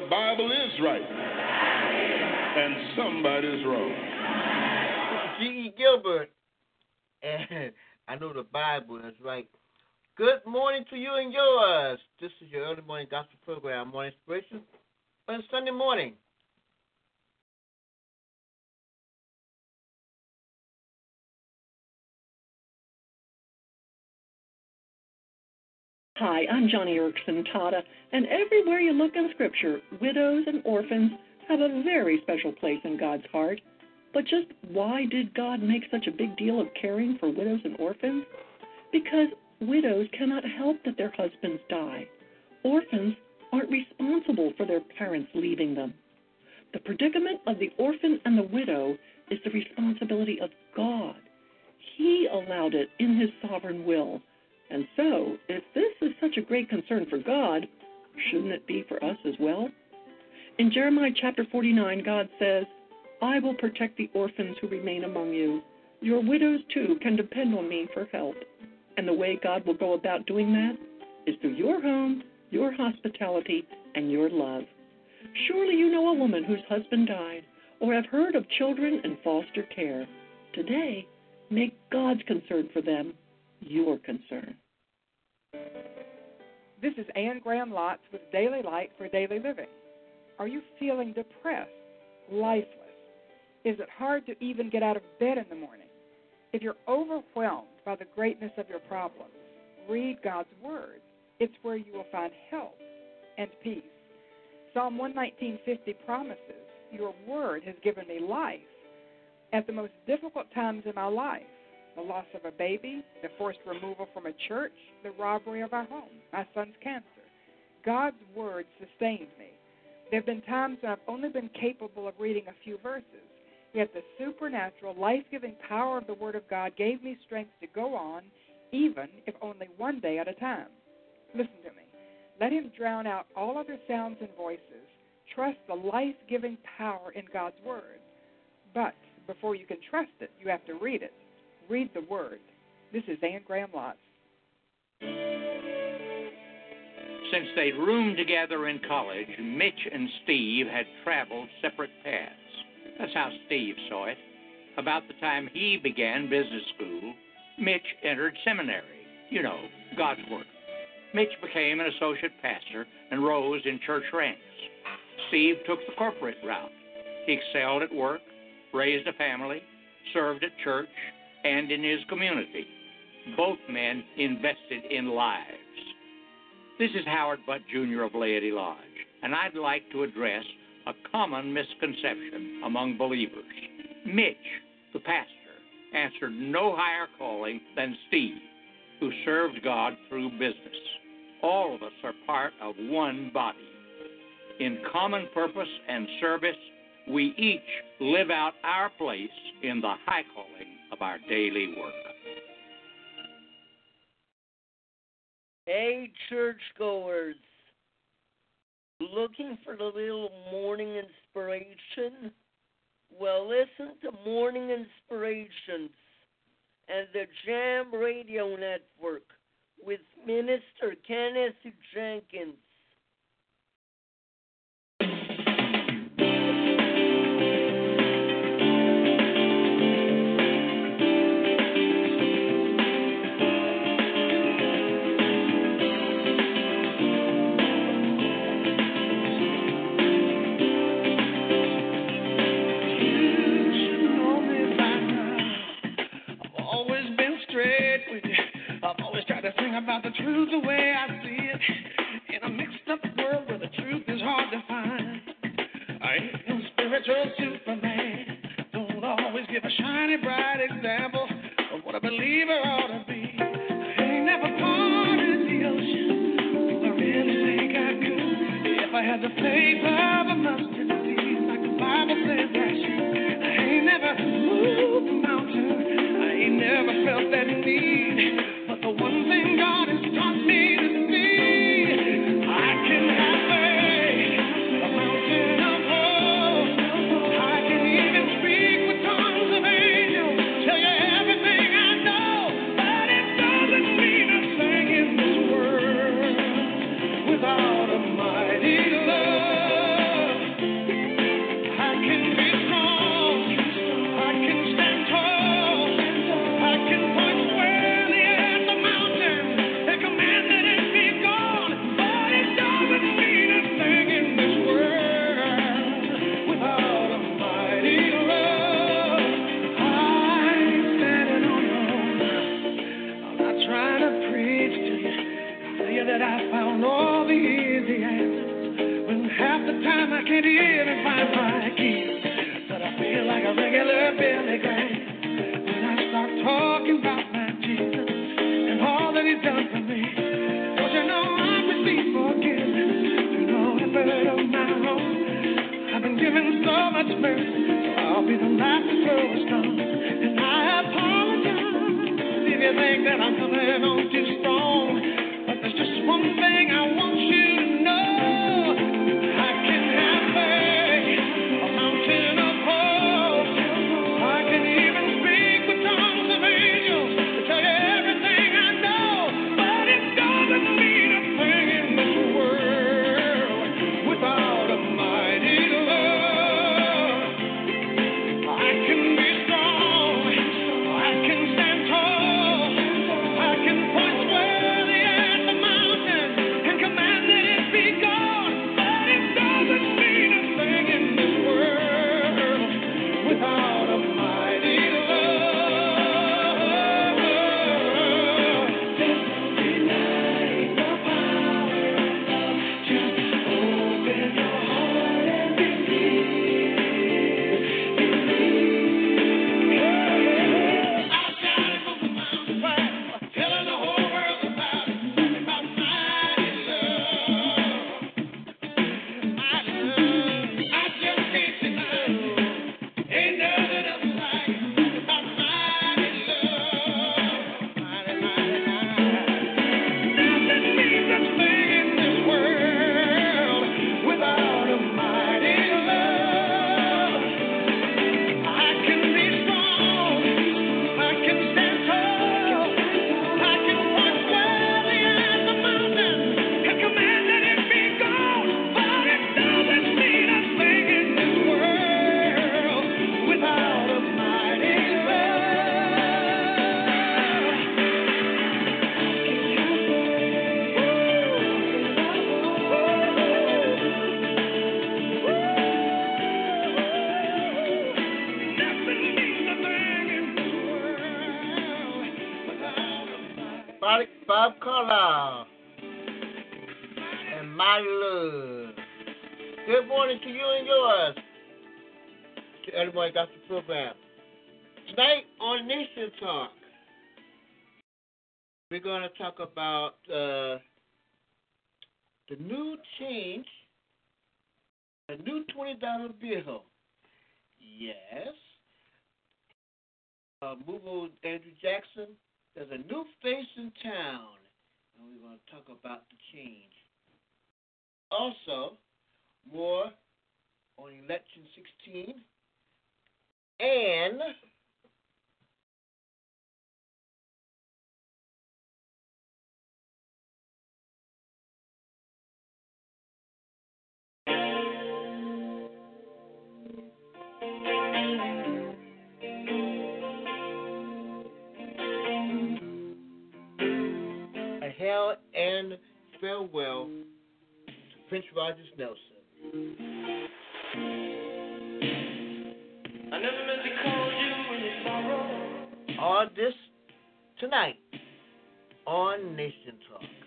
the Bible is right and somebody's wrong. G. E. Gilbert, and I know the Bible is right. Good morning to you and yours. This is your early morning gospel program, Morning Inspiration, on Sunday morning. Hi, I'm Joni Eareckson Tada, and everywhere you look in Scripture, widows and orphans have a very special place in God's heart. But just why did God make such a big deal of caring for widows and orphans? Because widows cannot help that their husbands die. Orphans aren't responsible for their parents leaving them. The predicament of the orphan and the widow is the responsibility of God. He allowed it in His sovereign will and so, if this is such a great concern for God, shouldn't it be for us as well? In Jeremiah chapter 49, God says, I will protect the orphans who remain among you. Your widows, too, can depend on me for help. And the way God will go about doing that is through your home, your hospitality, and your love. Surely you know a woman whose husband died, or have heard of children in foster care. Today, make God's concern for them your concern. This is Ann Graham Lotz with Daily Light for Daily Living. Are you feeling depressed, lifeless? Is it hard to even get out of bed in the morning? If you're overwhelmed by the greatness of your problems, read God's Word. It's where you will find help and peace. Psalm 119:50 promises, "Your word has given me life." At the most difficult times in my life, the loss of a baby, the forced removal from a church, the robbery of our home, my son's cancer, God's word sustained me. There have been times I've only been capable of reading a few verses, yet the supernatural, life giving power of the Word of God gave me strength to go on, even if only one day at a time. Listen to me. Let Him drown out all other sounds and voices. Trust the life giving power in God's Word. But before you can trust it, you have to read it. Read the Word. This is Ann Graham Lotz. Since they'd roomed together in college, Mitch and Steve had traveled separate paths. That's how Steve saw it. About the time he began business school, Mitch entered seminary. You know, God's work. Mitch became an associate pastor and rose in church ranks. Steve took the corporate route. He excelled at work, raised a family, served at church, and in his community. Both men invested in lives. This is Howard Butt Jr. of Laity Lodge, and I'd like to address a common misconception among believers. Mitch, the pastor, answered no higher calling than Steve, who served God through business. All of us are part of one body. In common purpose and service, we each live out our place in the high calling of our daily work. Hey, churchgoers. Looking for the little morning inspiration? Well, listen to Morning Inspirations and the Jam Radio Network with Minister Kenneth Jenkins. Bob Carlisle and My Love. Good morning to you and yours. To Early Morning Gospel Program. Tonight on Nation Talk, we're going to talk about uh, the new change, a new $20 bill. Yes. Uh, move Andrew Jackson. There's a new face in town, and we're going to talk about the change. Also, more on election 16 and farewell to Prince Rogers Nelson. I never meant to call you your sorrow. All this tonight on Nation Talk.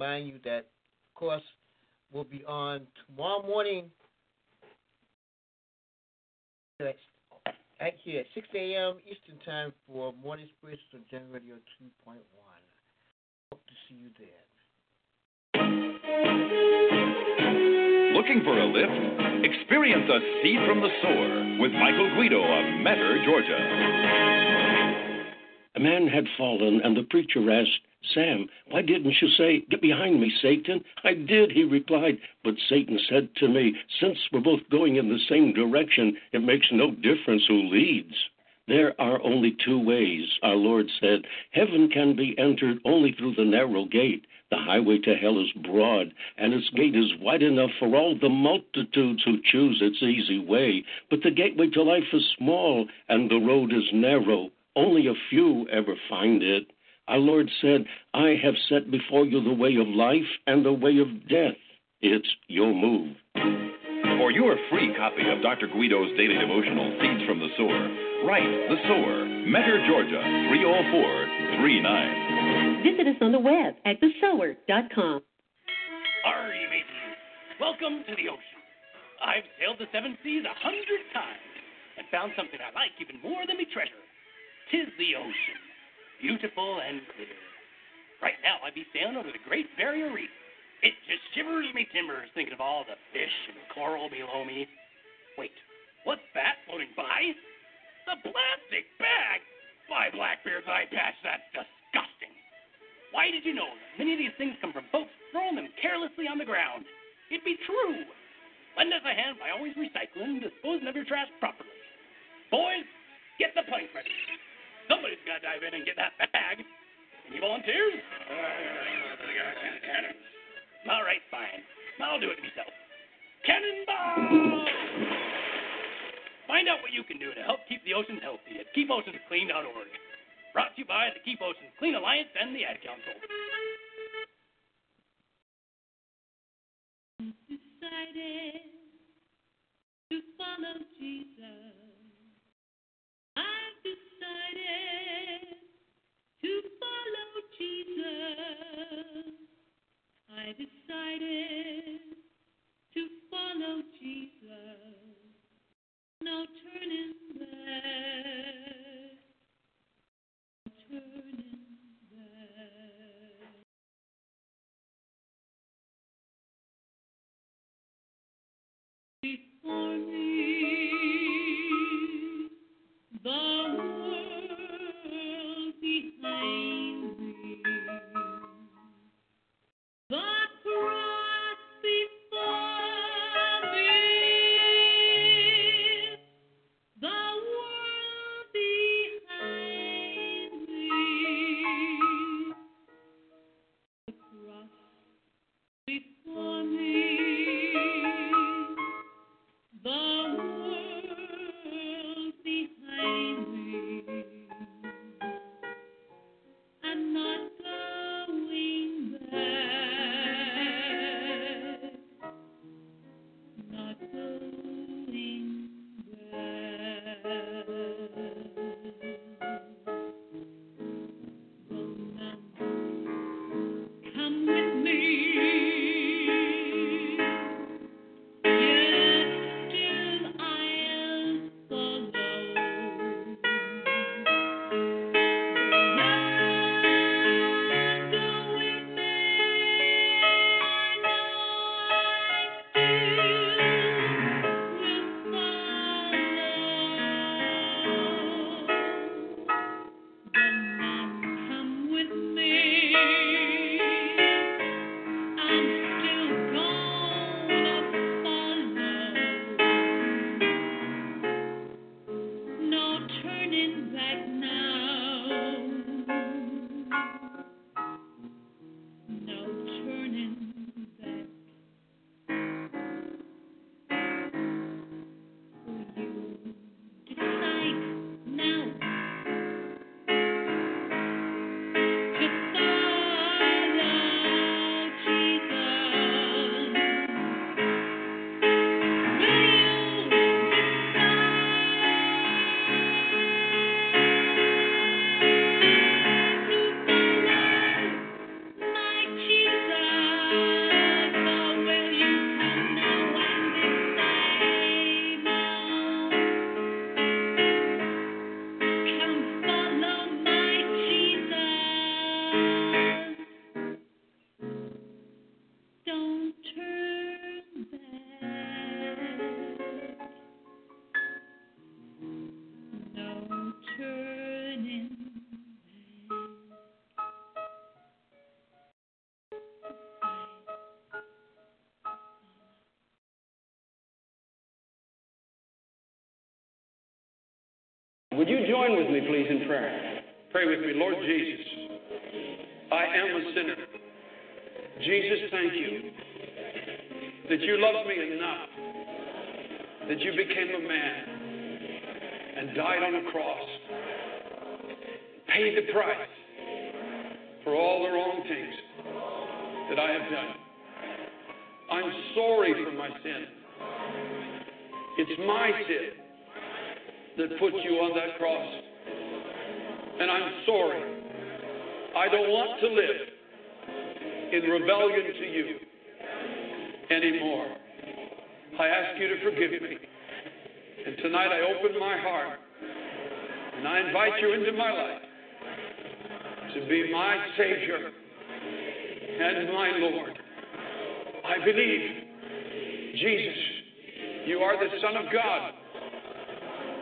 Remind you that, of course, we'll be on tomorrow morning at, at here at 6 a.m. Eastern Time for Morning Spirits on Gen Radio 2.1. Hope to see you there. Looking for a lift? Experience a seed from the sower with Michael Guido of Metter, Georgia. A man had fallen, and the preacher asked, Sam, why didn't you say, Get behind me, Satan? I did, he replied. But Satan said to me, Since we're both going in the same direction, it makes no difference who leads. There are only two ways, our Lord said. Heaven can be entered only through the narrow gate. The highway to hell is broad, and its gate is wide enough for all the multitudes who choose its easy way. But the gateway to life is small, and the road is narrow. Only a few ever find it. Our Lord said, I have set before you the way of life and the way of death. It's your move. For your free copy of Dr. Guido's daily devotional, Seeds from the Sower, write The Sower, Metter, Georgia, 30439. Visit us on the web at thesower.com. Are you mateys? Welcome to the ocean. I've sailed the seven seas a hundred times and found something I like even more than me treasure. Tis the ocean, beautiful and clear. Right now I'd be sailing over the Great Barrier Reef. It just shivers me timbers thinking of all the fish and coral below me. Wait, what's that floating by? The plastic bag! Why, Blackbeard's eye patch, that's disgusting. Why did you know that many of these things come from folks throwing them carelessly on the ground? It'd be true. Lend us a hand by always recycling and disposing of your trash properly. Boys, get the plank ready. Somebody's got to dive in and get that bag. Any volunteers? All right, fine. I'll do it myself. Cannonball! Find out what you can do to help keep the oceans healthy at keepoceansclean.org. Brought to you by the Keep Oceans Clean Alliance and the Ad Council. decided decided You join with me, please, in prayer? Pray with me, Lord Jesus. I am a sinner. Jesus, thank you that you loved me enough, that you became a man and died on a cross, paid the price for all the wrong things that I have done. I'm sorry for my sin. It's my sin that put you on that cross. And I'm sorry. I don't want to live in rebellion to you anymore. I ask you to forgive me. And tonight I open my heart and I invite you into my life to be my Savior and my Lord. I believe, Jesus, you are the Son of God.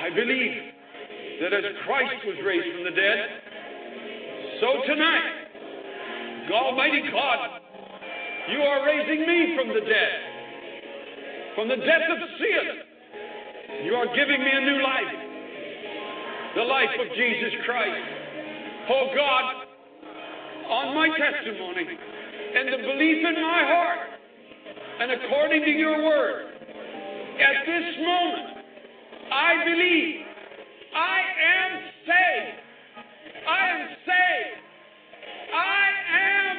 I believe that as Christ was raised from the dead, so tonight, Almighty God, you are raising me from the dead, from the death of sin. You are giving me a new life, the life of Jesus Christ. Oh God, on my testimony and the belief in my heart, and according to your word, at this moment, I believe I am saved. I am saved. I am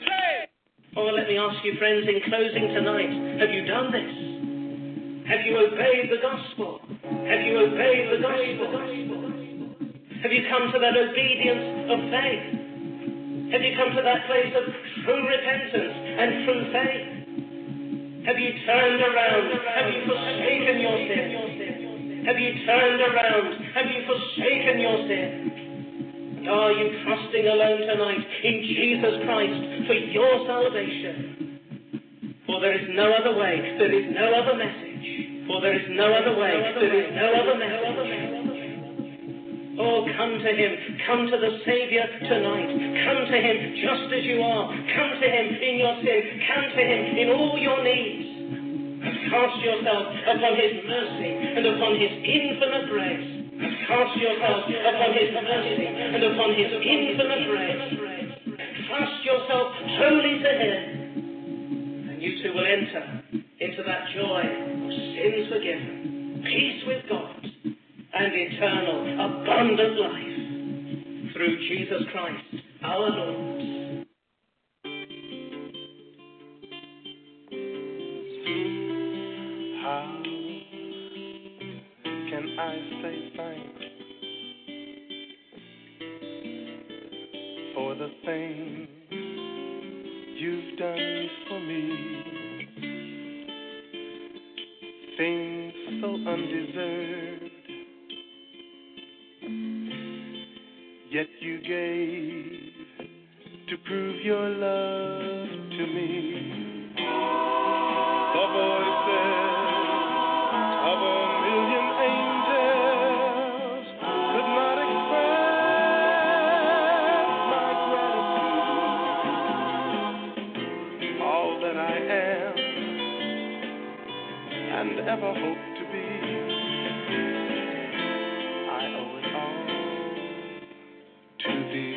saved. Oh, let me ask you, friends, in closing tonight, have you done this? Have you obeyed the gospel? Have you obeyed the gospel? Have you come to that obedience of faith? Have you come to that place of true repentance and true faith? Have you turned around? Have you forsaken your sin? Have you turned around? Have you forsaken your sin? Are you trusting alone tonight in Jesus Christ for your salvation? For there is no other way, there is no other message. For there is no other way, there is no other message. Oh, come to Him. Come to the Savior tonight. Come to Him just as you are. Come to Him in your sin. Come to Him in all your needs. Cast yourself upon His mercy and upon His infinite grace. Cast yourself upon His mercy and upon His infinite grace. Trust yourself wholly to Him. And you too will enter into that joy of sins forgiven, peace with God, and eternal, abundant life through Jesus Christ our Lord. How can I say thanks for the things you've done for me? Things so undeserved, yet you gave to prove your love to me. And ever hope to be, I owe it all to thee.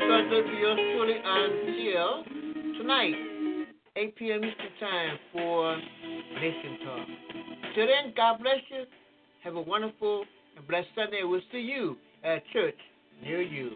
and God be yours truly until tonight, 8 p.m. Eastern Time for Nation Talk. Till then, God bless you. Have a wonderful and blessed Sunday. We'll see you at church near you.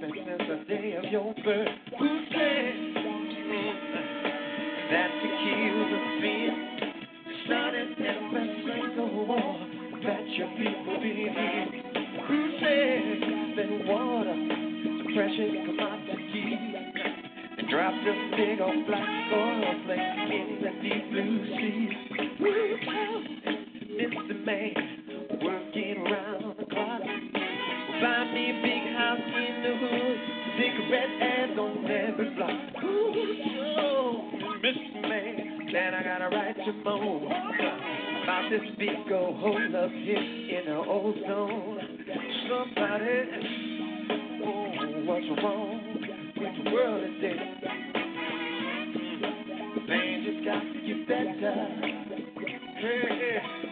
something since the day of your birth. Who said that to kill the fear started at the war that your people believe? Who said that water is a precious commodity? And dropped a big old black oil flake in the deep blue sea. Who said, Mr. Man? red and don't ever fly. Ooh, oh, Miss Man, glad I got a right to moan about this big old hole up here in the old ozone. Somebody, oh, what's wrong with the world today? Hmm, the just got to get better. Hey, hey.